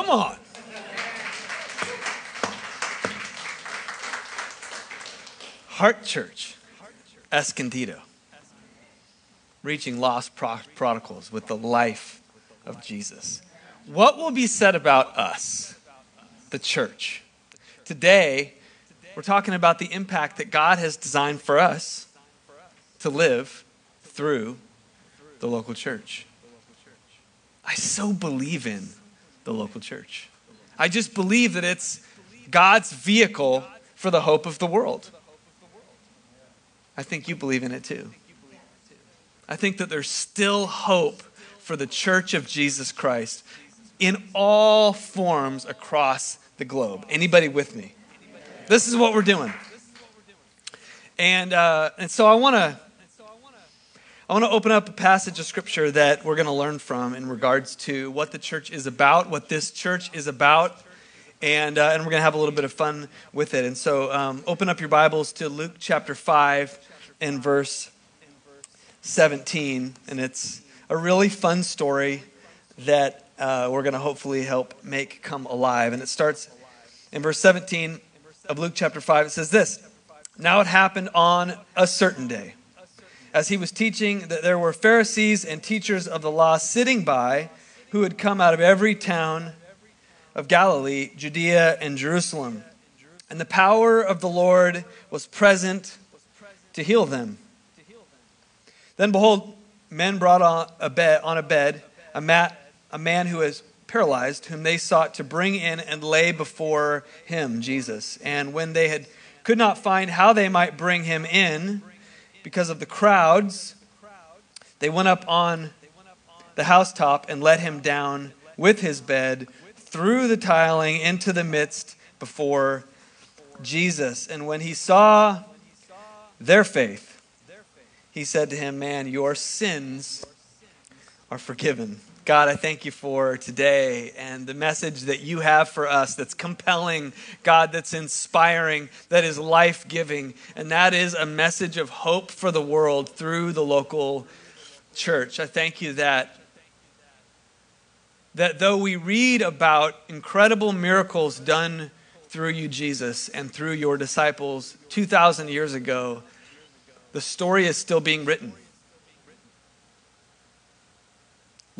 Come on. Heart Church, Escondido, reaching lost pro- prodigals with the life of Jesus. What will be said about us, the church? Today, we're talking about the impact that God has designed for us to live through the local church. I so believe in the local church. I just believe that it's God's vehicle for the hope of the world. I think you believe in it too. I think that there's still hope for the church of Jesus Christ in all forms across the globe. Anybody with me? This is what we're doing. And, uh, and so I want to I want to open up a passage of scripture that we're going to learn from in regards to what the church is about, what this church is about, and, uh, and we're going to have a little bit of fun with it. And so um, open up your Bibles to Luke chapter 5 and verse 17. And it's a really fun story that uh, we're going to hopefully help make come alive. And it starts in verse 17 of Luke chapter 5. It says this Now it happened on a certain day as he was teaching that there were Pharisees and teachers of the law sitting by who had come out of every town of Galilee, Judea, and Jerusalem. And the power of the Lord was present to heal them. Then behold, men brought on a bed, on a, bed a, mat, a man who was paralyzed, whom they sought to bring in and lay before him, Jesus. And when they had could not find how they might bring him in, because of the crowds, they went up on the housetop and let him down with his bed through the tiling into the midst before Jesus. And when he saw their faith, he said to him, Man, your sins are forgiven. God, I thank you for today and the message that you have for us that's compelling, God, that's inspiring, that is life giving. And that is a message of hope for the world through the local church. I thank you that. That though we read about incredible miracles done through you, Jesus, and through your disciples 2,000 years ago, the story is still being written.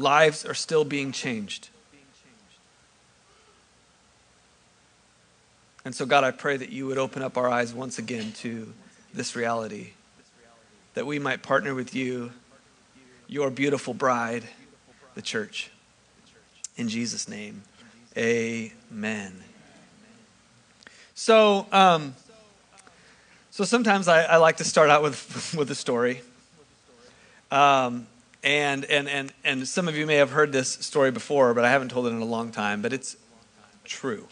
Lives are still being changed. And so, God, I pray that you would open up our eyes once again to this reality, that we might partner with you, your beautiful bride, the church. In Jesus' name, amen. So, um, so sometimes I, I, like to start out with, with a story. Um, and, and, and, and some of you may have heard this story before, but I haven't told it in a long time, but it's true.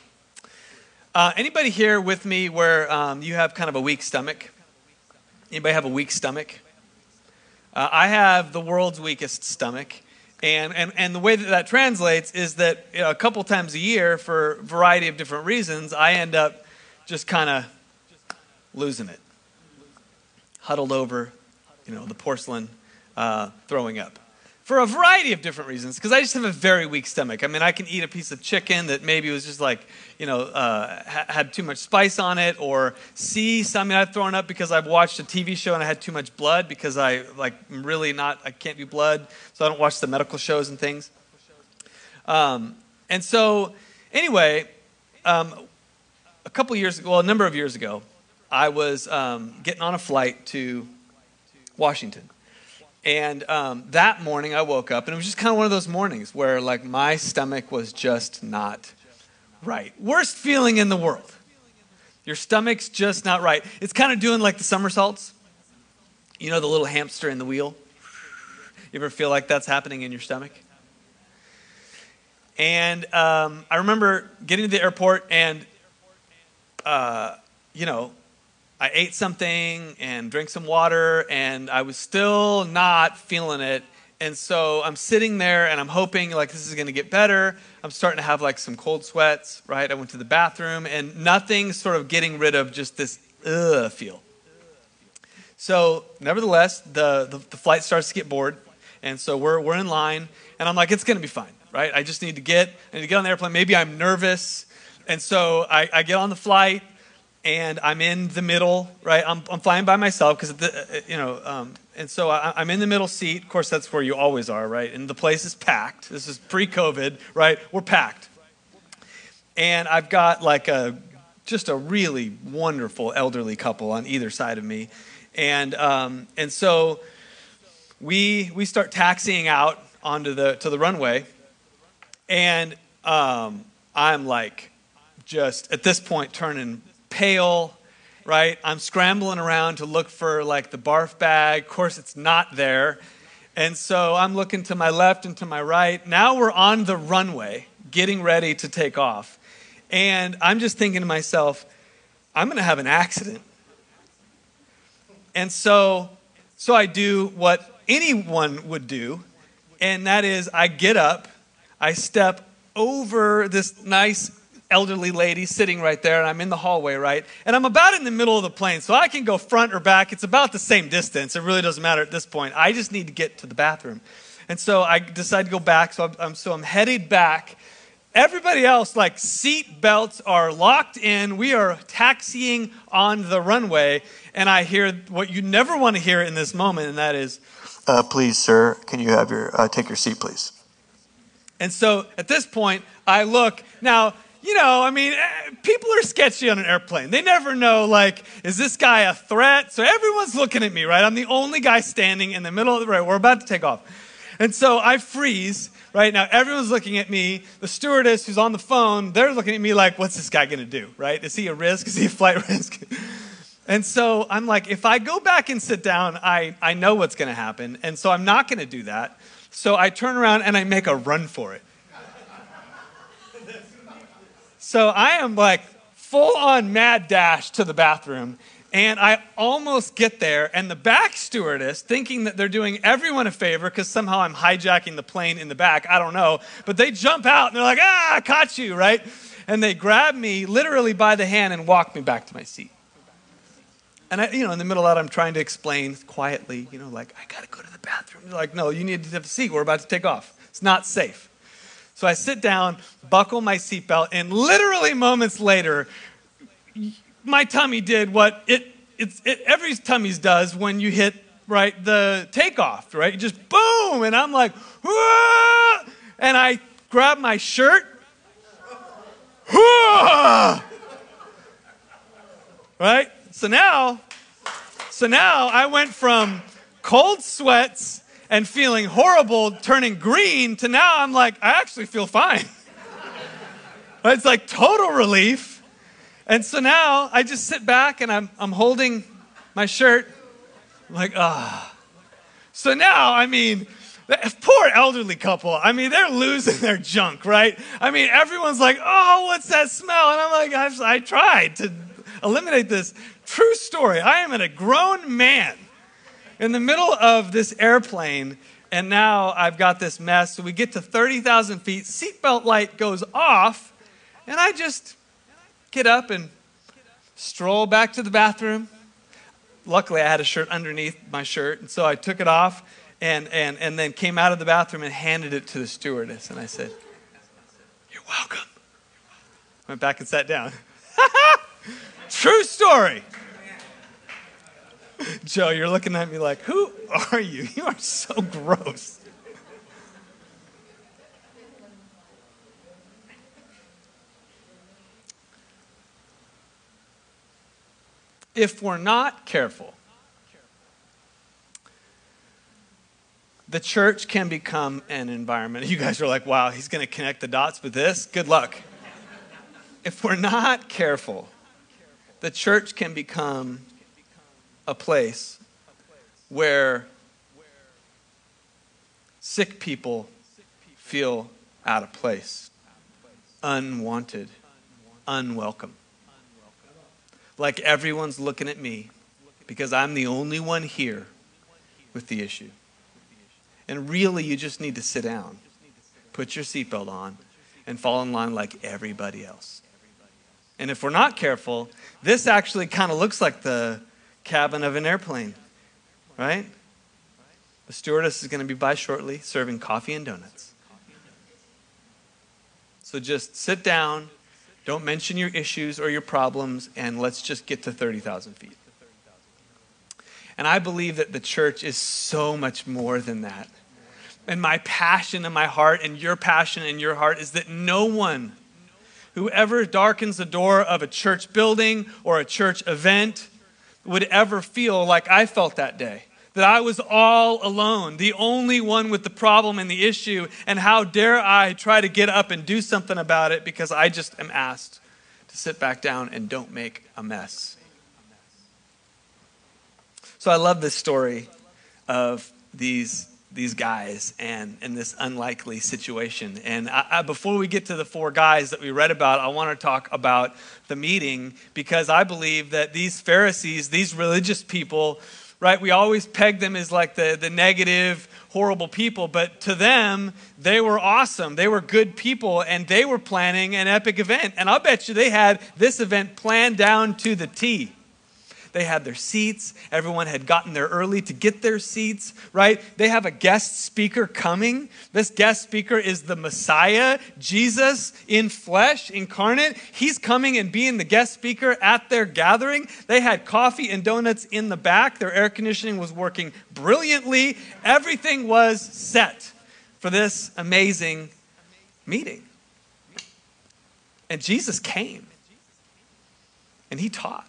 Uh, anybody here with me where um, you have kind of a weak stomach? Anybody have a weak stomach? Uh, I have the world's weakest stomach. And, and, and the way that that translates is that you know, a couple times a year, for a variety of different reasons, I end up just kind of losing it. Huddled over, you know, the porcelain uh, throwing up for a variety of different reasons because I just have a very weak stomach. I mean, I can eat a piece of chicken that maybe was just like, you know, uh, ha- had too much spice on it, or see something I've thrown up because I've watched a TV show and I had too much blood because I, like, I'm really not, I can't do blood, so I don't watch the medical shows and things. Um, and so, anyway, um, a couple years ago, well, a number of years ago, I was um, getting on a flight to Washington. And um, that morning I woke up, and it was just kind of one of those mornings where, like, my stomach was just not right. Worst feeling in the world. Your stomach's just not right. It's kind of doing like the somersaults. You know, the little hamster in the wheel? You ever feel like that's happening in your stomach? And um, I remember getting to the airport, and, uh, you know, I ate something and drank some water, and I was still not feeling it. And so I'm sitting there and I'm hoping like this is going to get better. I'm starting to have like some cold sweats, right? I went to the bathroom and nothing's sort of getting rid of just this ugh feel. So, nevertheless, the, the, the flight starts to get bored. And so we're, we're in line, and I'm like, it's going to be fine, right? I just need to get, I need to get on the airplane. Maybe I'm nervous. And so I, I get on the flight, and I'm in the middle, right? I'm, I'm flying by myself because, you know, um, and so I, am in the middle seat. Of course, that's where you always are, right? And the place is packed. This is pre COVID, right? We're packed. And I've got like a, just a really wonderful elderly couple on either side of me. And, um, and so we, we start taxiing out onto the, to the runway. And um, I'm like, just at this point turning pale, right? I'm scrambling around to look for like the barf bag. Of course, it's not there. And so I'm looking to my left and to my right. Now we're on the runway, getting ready to take off. And I'm just thinking to myself, I'm going to have an accident. And so, so I do what anyone would do, and that is I get up, I step over this nice elderly lady sitting right there, and I'm in the hallway, right? And I'm about in the middle of the plane, so I can go front or back. It's about the same distance. It really doesn't matter at this point. I just need to get to the bathroom. And so I decide to go back, so I'm, so I'm headed back. Everybody else, like seat belts are locked in. We are taxiing on the runway, and I hear what you never want to hear in this moment, and that is, uh, "Please, sir, can you have your uh, take your seat, please?" And so at this point, I look. Now, you know, I mean, eh, people are sketchy on an airplane. They never know, like, is this guy a threat? So everyone's looking at me, right? I'm the only guy standing in the middle of the right. We're about to take off. And so I freeze, right? Now everyone's looking at me. The stewardess who's on the phone, they're looking at me like, what's this guy to do, right? Is he a risk? Is he a flight risk? and so I'm like, if I go back and sit down, I, I know what's to happen. And so I'm not to do that. So I turn around and I make a run for it. So I am like full on mad dash to the bathroom. And I almost get there, and the back stewardess, thinking that they're doing everyone a favor because somehow I'm hijacking the plane in the back, I don't know, but they jump out and they're like, ah, I caught you, right? And they grab me literally by the hand and walk me back to my seat. And I, you know, in the middle of that, I'm trying to explain quietly, you know, like, I gotta go to the bathroom. They're like, no, you need to have a seat. We're about to take off. It's not safe. So I sit down, buckle my seatbelt, and literally moments later, my tummy did what it, it every tummy's does when you hit right the takeoff, right? Just boom, and I'm like, and I grab my shirt. Right? So now, so now I went from cold sweats and feeling horrible turning green to now I'm like, I actually feel fine. it's like total relief. And so now I just sit back and I'm, I'm holding my shirt, I'm like, ah. So now, I mean, poor elderly couple, I mean, they're losing their junk, right? I mean, everyone's like, oh, what's that smell? And I'm like, I, I tried to eliminate this. True story. I am a grown man in the middle of this airplane, and now I've got this mess. So we get to 30,000 feet, seatbelt light goes off, and I just get up and stroll back to the bathroom. Luckily, I had a shirt underneath my shirt, and so I took it off and, and, and then came out of the bathroom and handed it to the stewardess. And I said, You're welcome. Went back and sat down. True story. Joe, you're looking at me like, who are you? You are so gross. If we're not careful, the church can become an environment. You guys are like, wow, he's going to connect the dots with this? Good luck. if we're not careful, the church can become a place where sick people feel out of place, unwanted, unwelcome. Like everyone's looking at me because I'm the only one here with the issue. And really, you just need to sit down, put your seatbelt on, and fall in line like everybody else. And if we're not careful, this actually kind of looks like the cabin of an airplane, right? The stewardess is going to be by shortly serving coffee and donuts. So just sit down, don't mention your issues or your problems, and let's just get to 30,000 feet. And I believe that the church is so much more than that. And my passion in my heart, and your passion in your heart, is that no one, whoever darkens the door of a church building or a church event, would ever feel like I felt that day. That I was all alone, the only one with the problem and the issue, and how dare I try to get up and do something about it because I just am asked to sit back down and don't make a mess. So I love this story of these these guys and in this unlikely situation. And I, I, before we get to the four guys that we read about, I want to talk about the meeting because I believe that these Pharisees, these religious people, right, we always peg them as like the, the negative, horrible people, but to them, they were awesome. They were good people and they were planning an epic event. And I'll bet you they had this event planned down to the T. They had their seats. Everyone had gotten there early to get their seats, right? They have a guest speaker coming. This guest speaker is the Messiah, Jesus in flesh, incarnate. He's coming and being the guest speaker at their gathering. They had coffee and donuts in the back. Their air conditioning was working brilliantly. Everything was set for this amazing meeting. And Jesus came and he taught.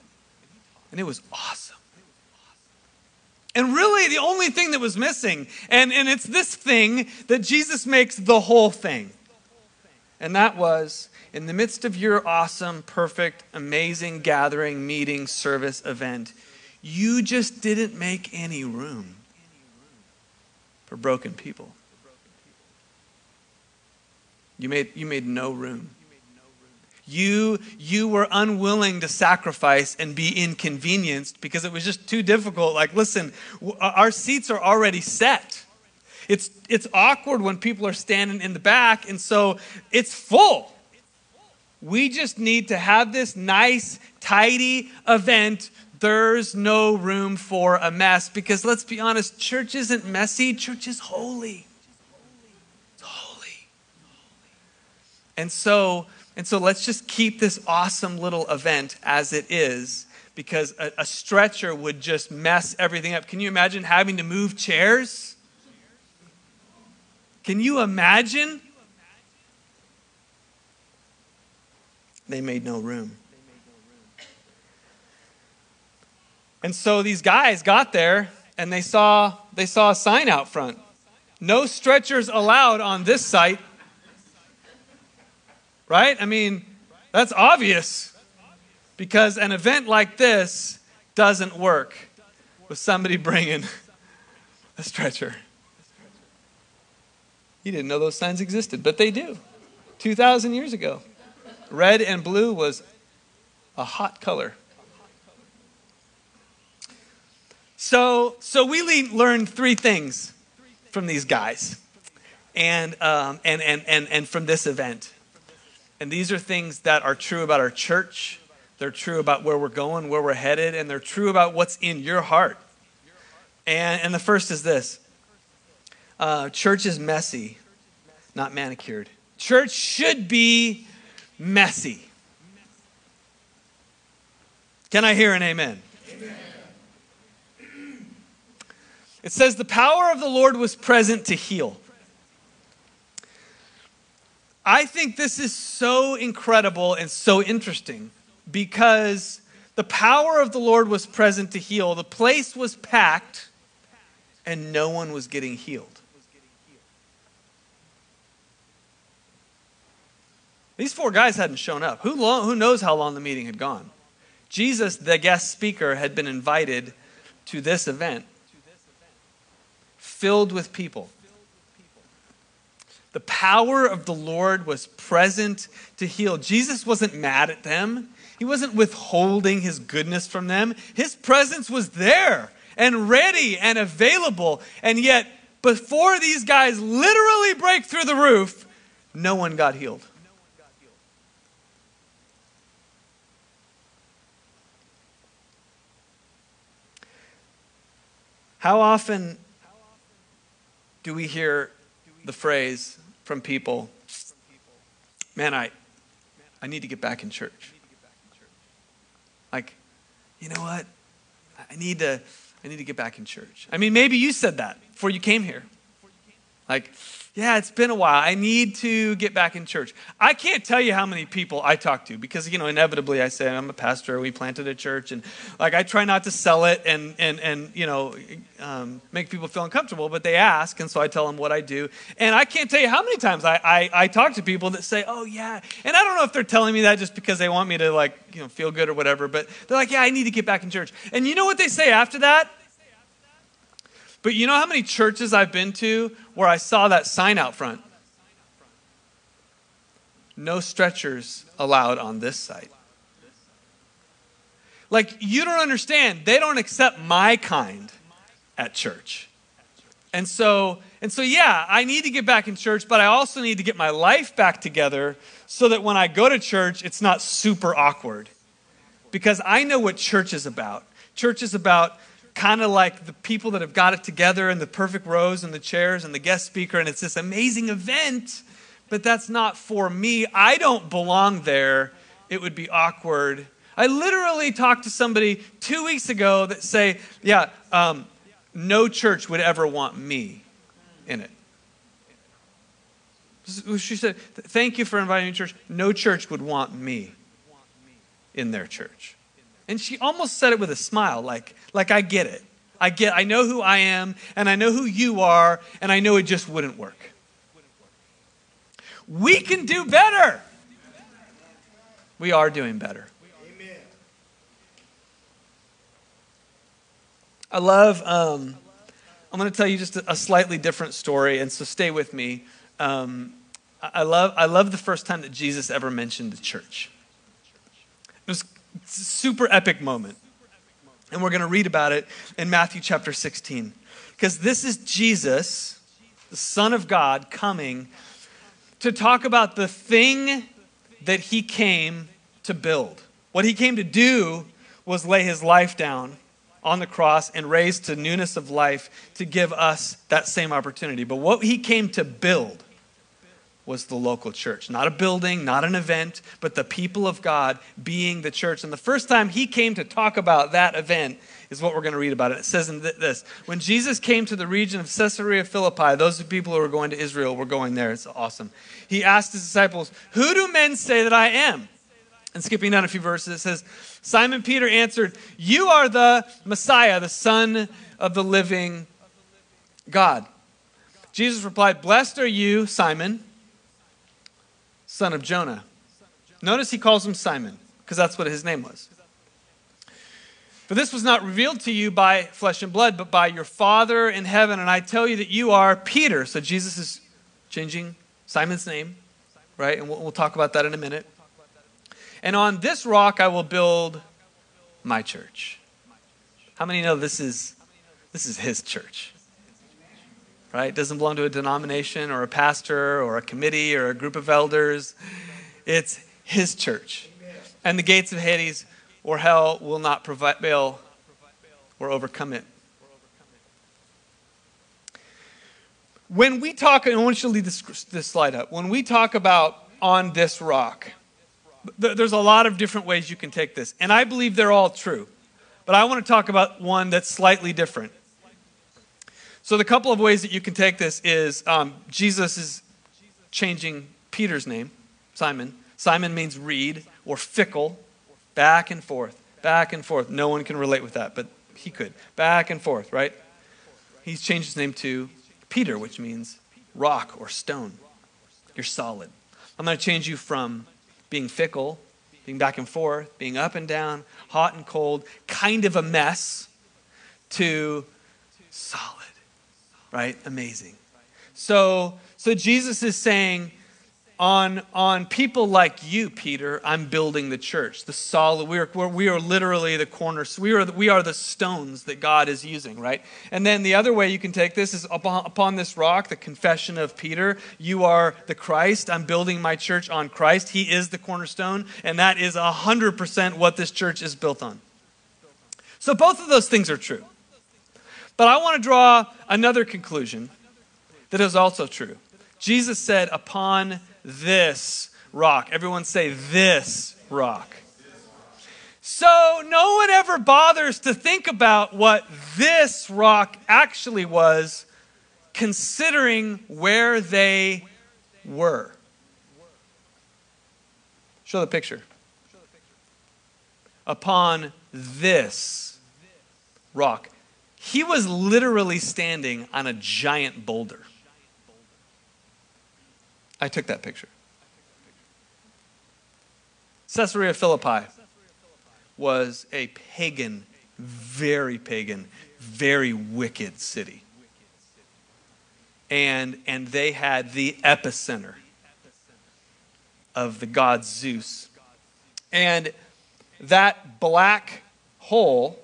And it was awesome. And really, the only thing that was missing, and, and it's this thing that Jesus makes the whole thing. And that was in the midst of your awesome, perfect, amazing gathering, meeting, service, event, you just didn't make any room for broken people. You made, you made no room. You, you were unwilling to sacrifice and be inconvenienced because it was just too difficult. Like, listen, our seats are already set. It's, it's awkward when people are standing in the back, and so it's full. We just need to have this nice, tidy event. There's no room for a mess because let's be honest, church isn't messy, church is holy. Holy. And so, and so let's just keep this awesome little event as it is because a, a, stretcher would just mess everything up. Can you imagine having to move chairs? Can you imagine? They made no room. And so these guys got there and they saw they saw a sign out front. No stretchers allowed on this site right? I mean, that's obvious because an event like this doesn't work with somebody bringing a stretcher. You didn't know those signs existed, but they do. 2,000 years ago. Red and blue was a hot color. So, so we learned three things from these guys and, um, and, and, and, and from this event. And these are things that are true about our church. They're true about where we're going, where we're headed, and they're true about what's in your heart. And, and the first is this uh, church is messy, not manicured. Church should be messy. Can I hear an amen? amen? It says, The power of the Lord was present to heal. I think this is so incredible and so interesting because the power of the Lord was present to heal. The place was packed and no one was getting healed. These four guys hadn't shown up. Who, long, who knows how long the meeting had gone? Jesus, the guest speaker, had been invited to this event filled with people. The power of the Lord was present to heal. Jesus wasn't mad at them, he wasn't withholding his goodness from them. His presence was there and ready and available. And yet, before these guys literally break through the roof, no one got healed. How often do we hear the phrase from people, man, I, I need to get back in church. Like, you know what? I need to, I need to get back in church. I mean, maybe you said that before you came here. Like, yeah, it's been a while. I need to get back in church. I can't tell you how many people I talk to because, you know, inevitably I say I'm a pastor. We planted a church, and like I try not to sell it and and and you know um, make people feel uncomfortable. But they ask, and so I tell them what I do. And I can't tell you how many times I I, I talk to people that say, "Oh yeah," and I don't know if they're telling me that just because they want me to like you know feel good or whatever. But they're like, "Yeah, I need to get back in church." And you know what they say after that? But you know how many churches I've been to where I saw that sign out front? No stretchers allowed on this site. Like, you don't understand. They don't accept my kind at church. And so, and so, yeah, I need to get back in church, but I also need to get my life back together so that when I go to church, it's not super awkward. Because I know what church is about. Church is about kind of like the people that have got it together and the perfect rows and the chairs and the guest speaker, and it's this amazing event, but that's not for me. I don't belong there. It would be awkward. I literally talked to somebody two weeks ago that say, yeah, um, no church would ever want me in it. She said, thank you for inviting me to church. No church would want me in their church. And she almost said it with a smile, like, like I get it. I get, I know who I am, and I know who you are, and I know it just wouldn't work. We can do better. We are doing better. Amen. I love, um, I'm going to tell you just a, slightly different story, and so stay with me. Um, I, love, I love the first time that Jesus ever mentioned the church. It was it's a super epic moment. And we're going to read about it in Matthew chapter 16. Because this is Jesus, the Son of God, coming to talk about the thing that he came to build. What he came to do was lay his life down on the cross and raise to newness of life to give us that same opportunity. But what he came to build was the local church. Not a building, not an event, but the people of God being the church. And the first time he came to talk about that event is what we're going to read about it. It says in this When Jesus came to the region of Caesarea Philippi, those people who were going to Israel were going there. It's awesome. He asked his disciples, Who do men say that I am? And skipping down a few verses, it says, Simon Peter answered, You are the Messiah, the Son of the living God. Jesus replied, Blessed are you, Simon son of Jonah. Notice he calls him Simon, because that's what his name was. For this was not revealed to you by flesh and blood, but by your Father in heaven. And I tell you that you are Peter. So Jesus is changing Simon's name, right? And we'll, we'll talk about that in a minute. And on this rock I will build my church. How many know this is this is his church? Right? It doesn't belong to a denomination or a pastor or a committee or a group of elders. It's his church. And the gates of Hades or hell will not prevail or overcome it. When we talk, and I want you to leave this, this slide up. When we talk about on this rock, there's a lot of different ways you can take this. And I believe they're all true. But I want to talk about one that's slightly different. So, the couple of ways that you can take this is um, Jesus is changing Peter's name, Simon. Simon means reed or fickle, back and forth, back and forth. No one can relate with that, but he could. Back and forth, right? He's changed his name to Peter, which means rock or stone. You're solid. I'm going to change you from being fickle, being back and forth, being up and down, hot and cold, kind of a mess, to solid right? Amazing. So, so Jesus is saying, on, on people like you, Peter, I'm building the church. The solid, we are, we are literally the corners. We are, we are the stones that God is using, right? And then the other way you can take this is upon, upon this rock, the confession of Peter. You are the Christ. I'm building my church on Christ. He is the cornerstone. And that is 100% what this church is built on. So both of those things are true. But I want to draw another conclusion that is also true. Jesus said, Upon this rock. Everyone say, This rock. So no one ever bothers to think about what this rock actually was, considering where they were. Show the picture. Upon this rock. He was literally standing on a giant boulder. I took that picture. Caesarea Philippi was a pagan, very pagan, very wicked city. And, and they had the epicenter of the god Zeus. And that black hole,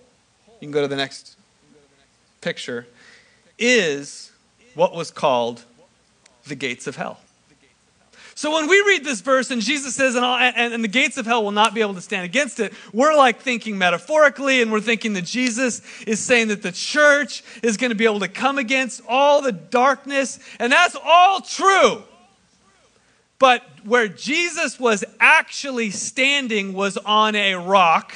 you can go to the next picture, is what was called the gates of hell. So when we read this verse and Jesus says, and, and, and, the gates of hell will not be able to stand against it, we're like thinking metaphorically, and we're thinking that Jesus is saying that the church is going to be able to come against all the darkness, and that's all true. But where Jesus was actually standing was on a rock.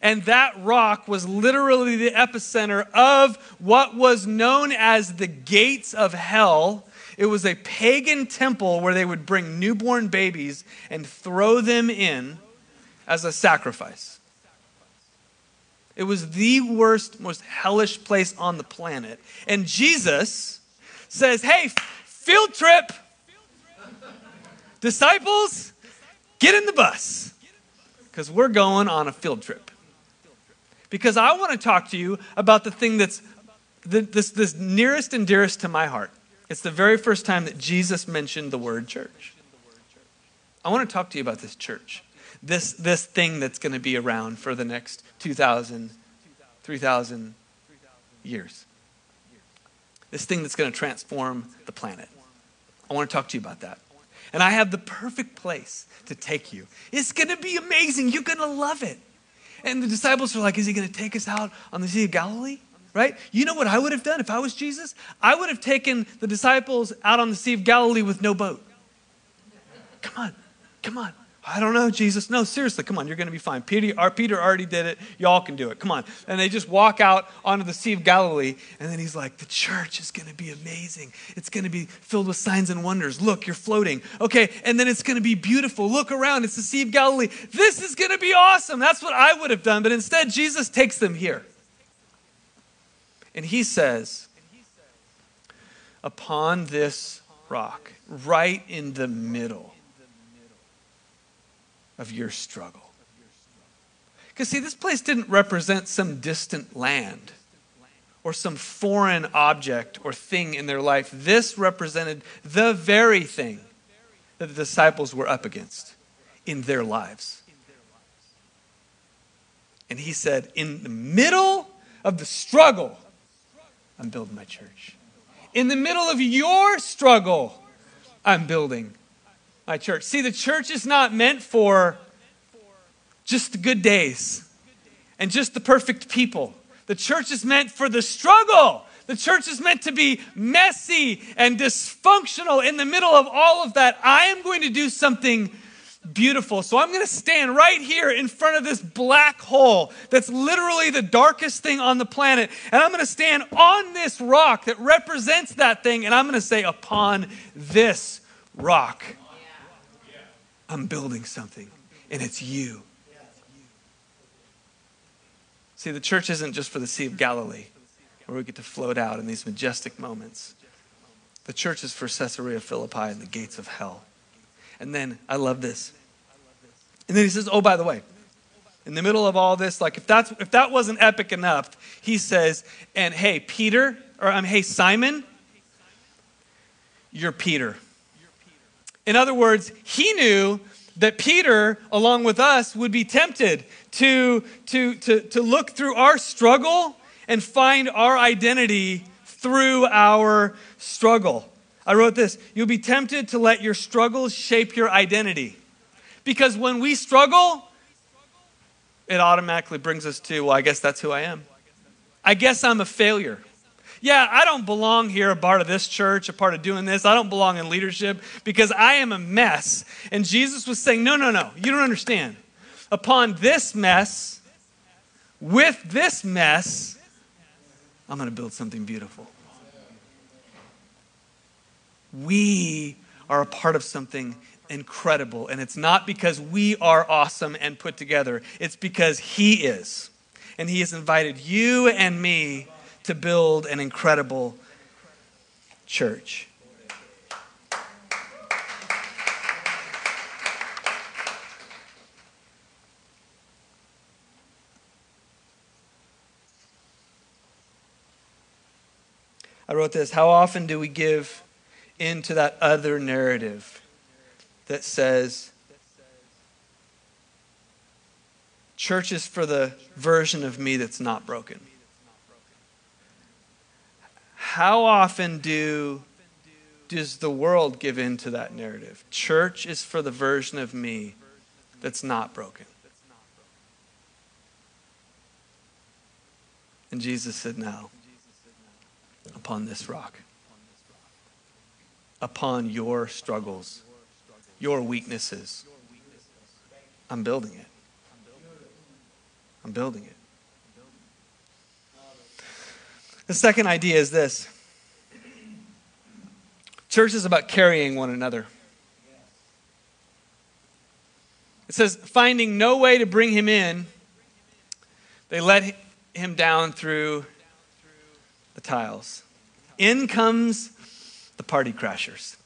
And that rock was literally the epicenter of what was known as the gates of hell it was a pagan temple where they would bring newborn babies and throw them in as a sacrifice. It was the worst, most hellish place on the planet. And Jesus says, Hey, field trip. Disciples, get in the bus because we're going on a field trip. Because I want to talk to you about the thing that's the, this, this nearest and dearest to my heart. It's the very first time that Jesus mentioned the word church. I want to talk to you about this church, this, this thing that's going to be around for the next 2,000, 3,000 years. This thing that's going to transform the planet. I want to talk to you about that. And I have the perfect place to take you. It's going to be amazing. You're going to love it. And the disciples are like, Is he going to take us out on the Sea of Galilee? right? You know what I would have done if I was Jesus? I would have taken the disciples out on the Sea of Galilee with no boat. Come on, come on. I don't know, Jesus. No, seriously, come on, you're going to be fine. Peter, uh, Peter already did it. Y'all can do it. Come on. And they just walk out onto the Sea of Galilee, and then he's like, The church is going to be amazing. It's going to be filled with signs and wonders. Look, you're floating. Okay, and then it's going to be beautiful. Look around. It's the Sea of Galilee. This is going to be awesome. That's what I would have done. But instead, Jesus takes them here. And he says, Upon this rock, right in the middle of your struggle. Because, see, this place didn't represent some distant land or some foreign object or thing in their life. This represented the very thing that the disciples were up against in their lives. And he said, in the middle of the struggle, I'm building my church. In the middle of your struggle, I'm building my church. See, the church is not meant for just the good days and just the perfect people. The church is meant for the struggle. The church is meant to be messy and dysfunctional. In the middle of all of that, I am going to do something beautiful. So I'm going to stand right here in front of this black hole that's literally the darkest thing on the planet. And I'm going to stand on this rock that represents that thing. And I'm going to say, upon this rock, I'm building something. And it's you. See, the church isn't just for the Sea of Galilee where we get to float out in these majestic moments. The church is for Caesarea Philippi and the gates of hell. And then I love this. And then he says, "Oh, by the way, in the middle of all this, like if that's if that wasn't epic enough, he says, and hey, Peter, or I'm um, hey, Simon, you're Peter. In other words, he knew that Peter, along with us, would be tempted to, to, to, to look through our struggle and find our identity through our struggle. I wrote this You'll be tempted to let your struggles shape your identity. Because when we struggle, it automatically brings us to, well, I guess that's who I am. I guess I'm a failure. Yeah, I don't belong here, a part of this church, a part of doing this. I don't belong in leadership because I am a mess. And Jesus was saying, no, no, no, you don't understand. Upon this mess, with this mess, I'm going to build something beautiful. We are a part of something incredible. And it's not because we are awesome and put together, it's because He is. And He has invited you and me to build an incredible church. I wrote this How often do we give into that other narrative that says, church is for the version of me that's not broken? How often do does the world give in to that narrative? Church is for the version of me that's not broken. And Jesus said, No upon this rock, upon your struggles, your weaknesses. I'm building it. I'm building it. The second idea is this church is about carrying one another. It says, finding no way to bring him in, they let him down through the tiles. In comes the party crashers.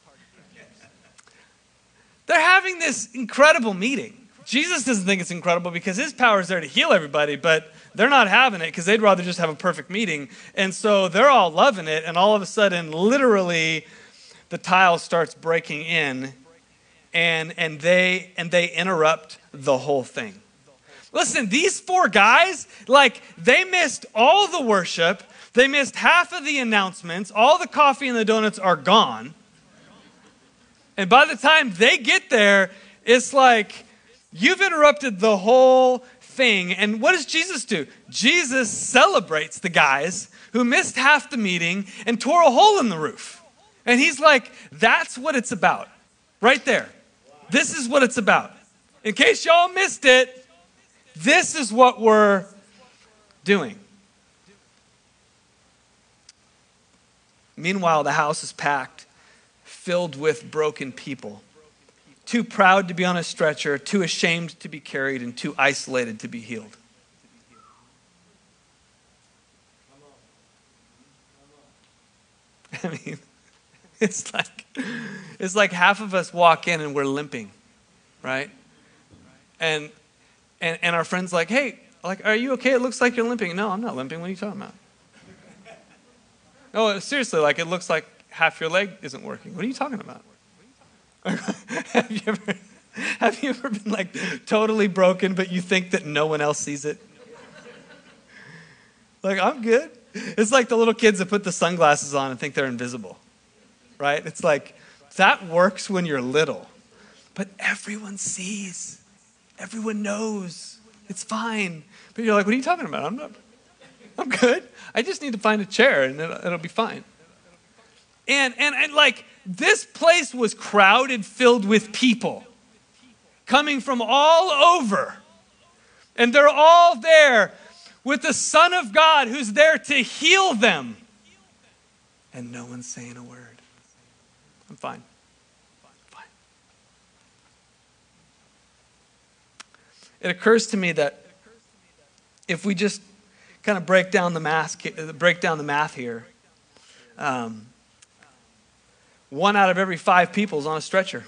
They're having this incredible meeting. Jesus doesn't think it's incredible because his power is there to heal everybody, but they're not having it because they'd rather just have a perfect meeting. And so they're all loving it, and all of a sudden, literally, the tile starts breaking in and and they and they interrupt the whole thing. Listen, these four guys, like they missed all the worship, they missed half of the announcements. All the coffee and the donuts are gone. And by the time they get there, it's like you've interrupted the whole thing. And what does Jesus do? Jesus celebrates the guys who missed half the meeting and tore a hole in the roof. And he's like, that's what it's about. Right there. This is what it's about. In case y'all missed it, this is what we're doing. Meanwhile, the house is packed, filled with broken people, too proud to be on a stretcher, too ashamed to be carried, and too isolated to be healed. I mean, it's like it's like half of us walk in and we're limping, right? And and and our friends like, hey, like, are you okay? It looks like you're limping. No, I'm not limping. What are you talking about? No, seriously, like it looks like half your leg isn't working. What are you talking about? Have you ever have you ever been like totally broken, but you think that no one else sees it? Like, I'm good. It's like the little kids that put the sunglasses on and think they're invisible. Right? It's like that works when you're little. But everyone sees. Everyone knows. It's fine. But you're like, what are you talking about? I'm not I'm good. I just need to find a chair and it'll, it'll be fine. And, and, and like, this place was crowded, filled with people coming from all over. And they're all there with the Son of God who's there to heal them. And no one's saying a word. I'm fine. fine. It occurs to me that if we just kind of break down the math, break down the math here. Um, one out of every five people is on a stretcher.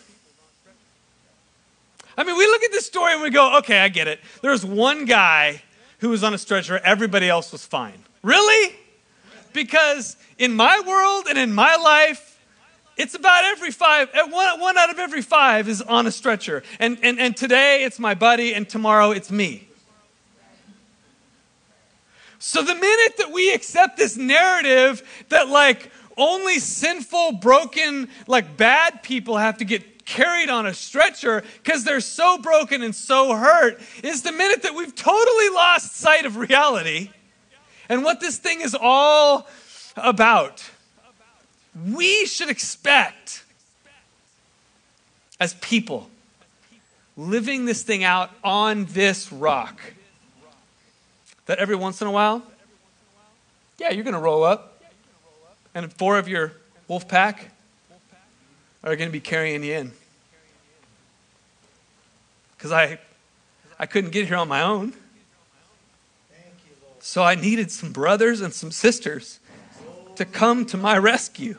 I mean, we look at this story and we go, okay, I get it. There's one guy who was on a stretcher, everybody else was fine. Really? Because in my world and in my life, it's about every five, eh, one, one out of every five is on a stretcher. And, and, and today it's my buddy, and tomorrow it's me. So the minute that we accept this narrative that like only sinful, broken, like bad people have to get carried on a stretcher because they're so broken and so hurt, is the minute that we've totally lost sight of reality and what this thing is all about, we should expect as people living this thing out on this rock that every once in a while, yeah, you're going to roll up, and four of your wolf pack are going to be carrying you in. Because I, I couldn't get here on my own. So I needed some brothers and some sisters to come to my rescue.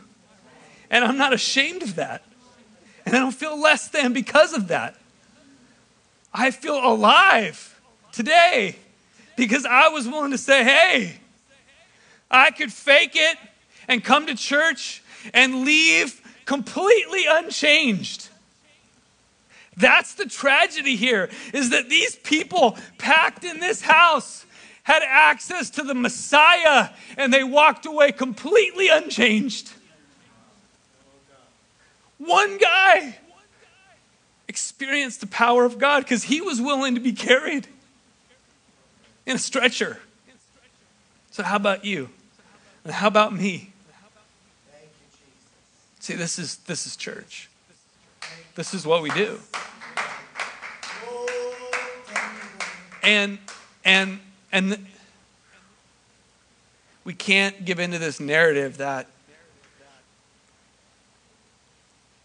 And I'm not ashamed of that. And I don't feel less than because of that. I feel alive today because I was willing to say, hey, I could fake it and come to church and leave completely unchanged. That's the tragedy here is that these people packed in this house had access to the Messiah and they walked away completely unchanged. One guy experienced the power of God because he was willing to be carried in a stretcher. So, how about you? And how about me? See, this is this is church. This is what we do. And and and we can't give into this narrative that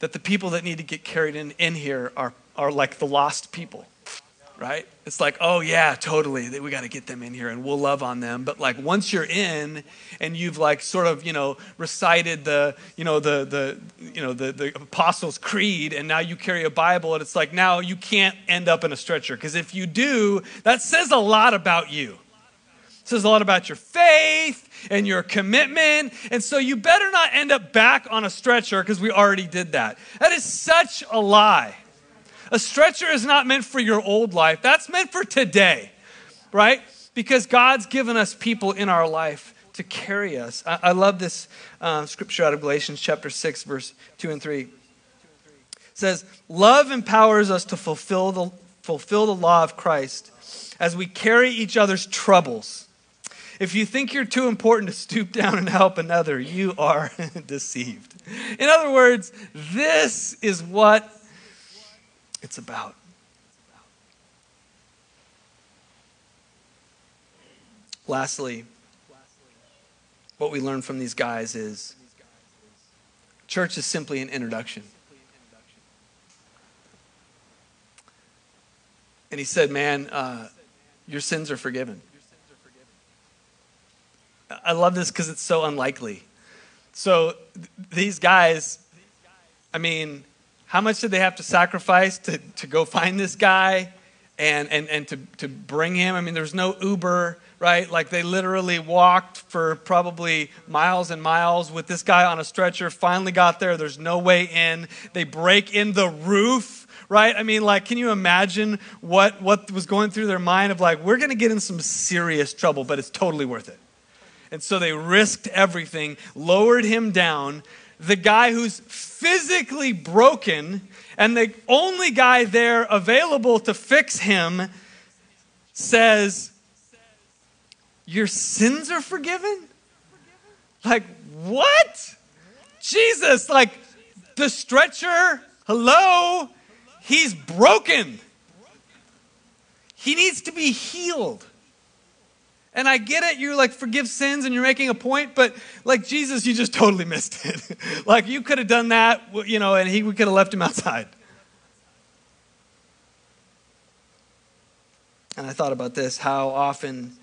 that the people that need to get carried in, in here are, are like the lost people right? It's like, oh yeah, totally. We got to get them in here and we'll love on them. But like once you're in and you've like sort of, you know, recited the, you know, the the you know, the, the apostles' creed and now you carry a Bible and it's like now you can't end up in a stretcher because if you do, that says a lot about you. It says a lot about your faith and your commitment. And so you better not end up back on a stretcher because we already did that. That is such a lie. A stretcher is not meant for your old life, that's meant for today, right? Because God's given us people in our life to carry us. I, I love this uh, scripture out of Galatians chapter 6, verse 2 and 3. It says, Love empowers us to fulfill the, fulfill the law of Christ as we carry each other's troubles. If you think you're too important to stoop down and help another, you are deceived. In other words, this is what it's about. Lastly, what we learn from these guys is church is simply an introduction. And he said, Man, uh, your sins are forgiven. I love this because it's so unlikely. So th- these guys, I mean, how much did they have to sacrifice to, to go find this guy and, and, and to, to bring him? I mean, there's no Uber, right? Like they literally walked for probably miles and miles with this guy on a stretcher, finally got there. There's no way in. They break in the roof right? I mean, like, can you imagine what, what was going through their mind of like, we're going to get in some serious trouble, but it's totally worth it. And so they risked everything, lowered him down, the guy who's physically broken and the only guy there available to fix him says, Your sins are forgiven? Like, what? Jesus, like, the stretcher, hello, he's broken. He needs to be healed. And I get it, you like forgive sins and you're making a point, but like Jesus, you just totally missed it. like you could have done that, you know, and he we could have left him outside. And I thought about this how often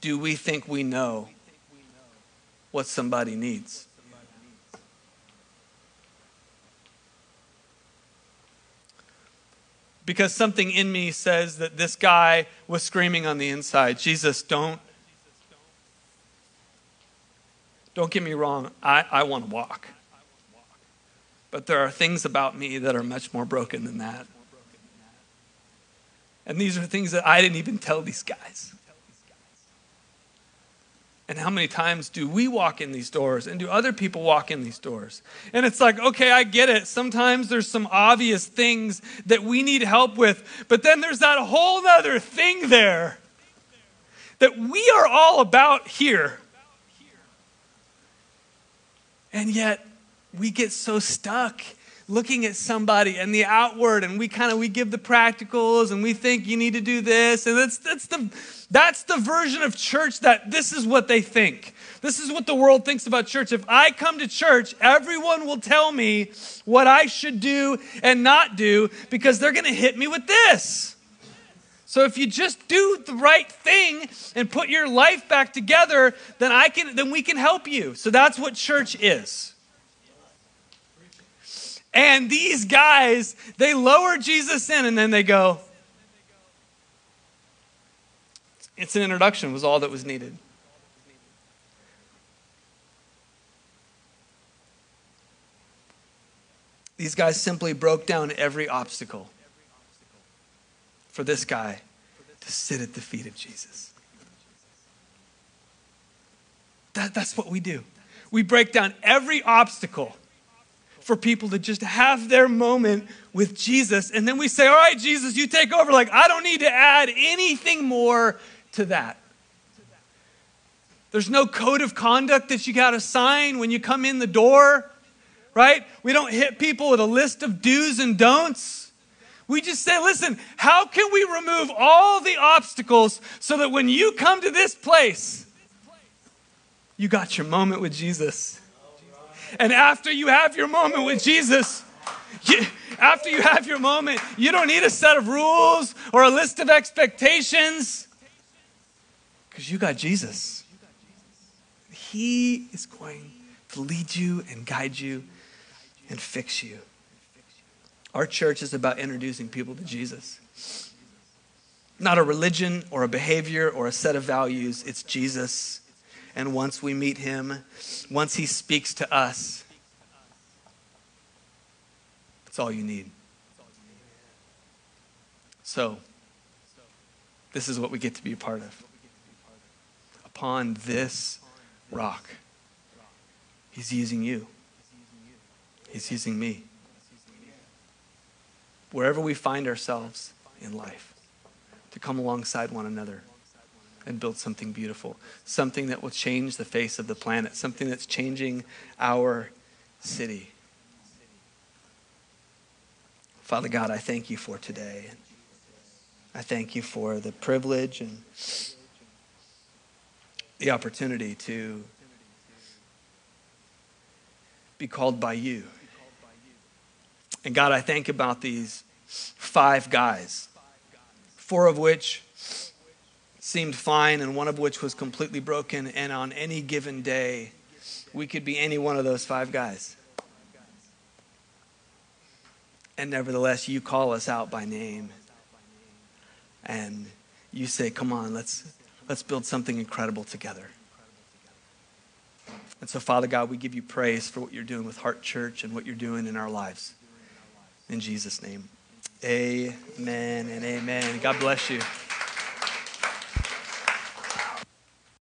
do we think we know what somebody needs? Because something in me says that this guy was screaming on the inside Jesus, don't. Don't get me wrong, I, I want to walk. But there are things about me that are much more broken than that. And these are things that I didn't even tell these guys. And how many times do we walk in these doors and do other people walk in these doors? And it's like, okay, I get it. Sometimes there's some obvious things that we need help with, but then there's that whole other thing there that we are all about here. And yet, we get so stuck looking at somebody and the outward and we kind of we give the practicals and we think you need to do this and that's that's the that's the version of church that this is what they think. This is what the world thinks about church. If i come to church everyone will tell me what i should do and not do because they're going to hit me with this. So if you just do the right thing and put your life back together then i can then we can help you. So that's what church is and these guys, they lower Jesus in and then they go, it's an introduction, was all that was needed. These guys simply broke down every obstacle for this guy to sit at the feet of Jesus. That, that's what we do. We break down every obstacle for people to just have their moment with Jesus. And then we say, All right, Jesus, you take over. Like, I don't need to add anything more to that. There's no code of conduct that you got to sign when you come in the door, right? We don't hit people with a list of do's and don'ts. We just say, listen, how can we remove all the obstacles so that when you come to this place, you got your moment with Jesus? And after you have your moment with Jesus, you, after you have your moment, you don't need a set of rules or a list of expectations because you got Jesus. He is going to lead you and guide you and fix you. Our church is about introducing people to Jesus. Not a religion or a behavior or a set of values, it's Jesus. And once we meet him, once he speaks to us, that's all you need. So, this is what we get to be a part of. Upon this rock, he's using you, he's using me. Wherever we find ourselves in life, to come alongside one another and build something beautiful, something that will change the face of the planet, something that's changing our city. Father God, I thank you for today. I thank you for the privilege and the opportunity to be called by you. And God, I think about these five guys, four of which seemed fine and one of which was completely broken. And on any given day, we could be any one of those five guys. And nevertheless, you call us out by name. And you say, come on, let's, let's build something incredible together. And so, Father God, we give you praise for what you're doing with Heart Church and what you're doing in our lives. In Jesus' name, amen and amen. God bless you.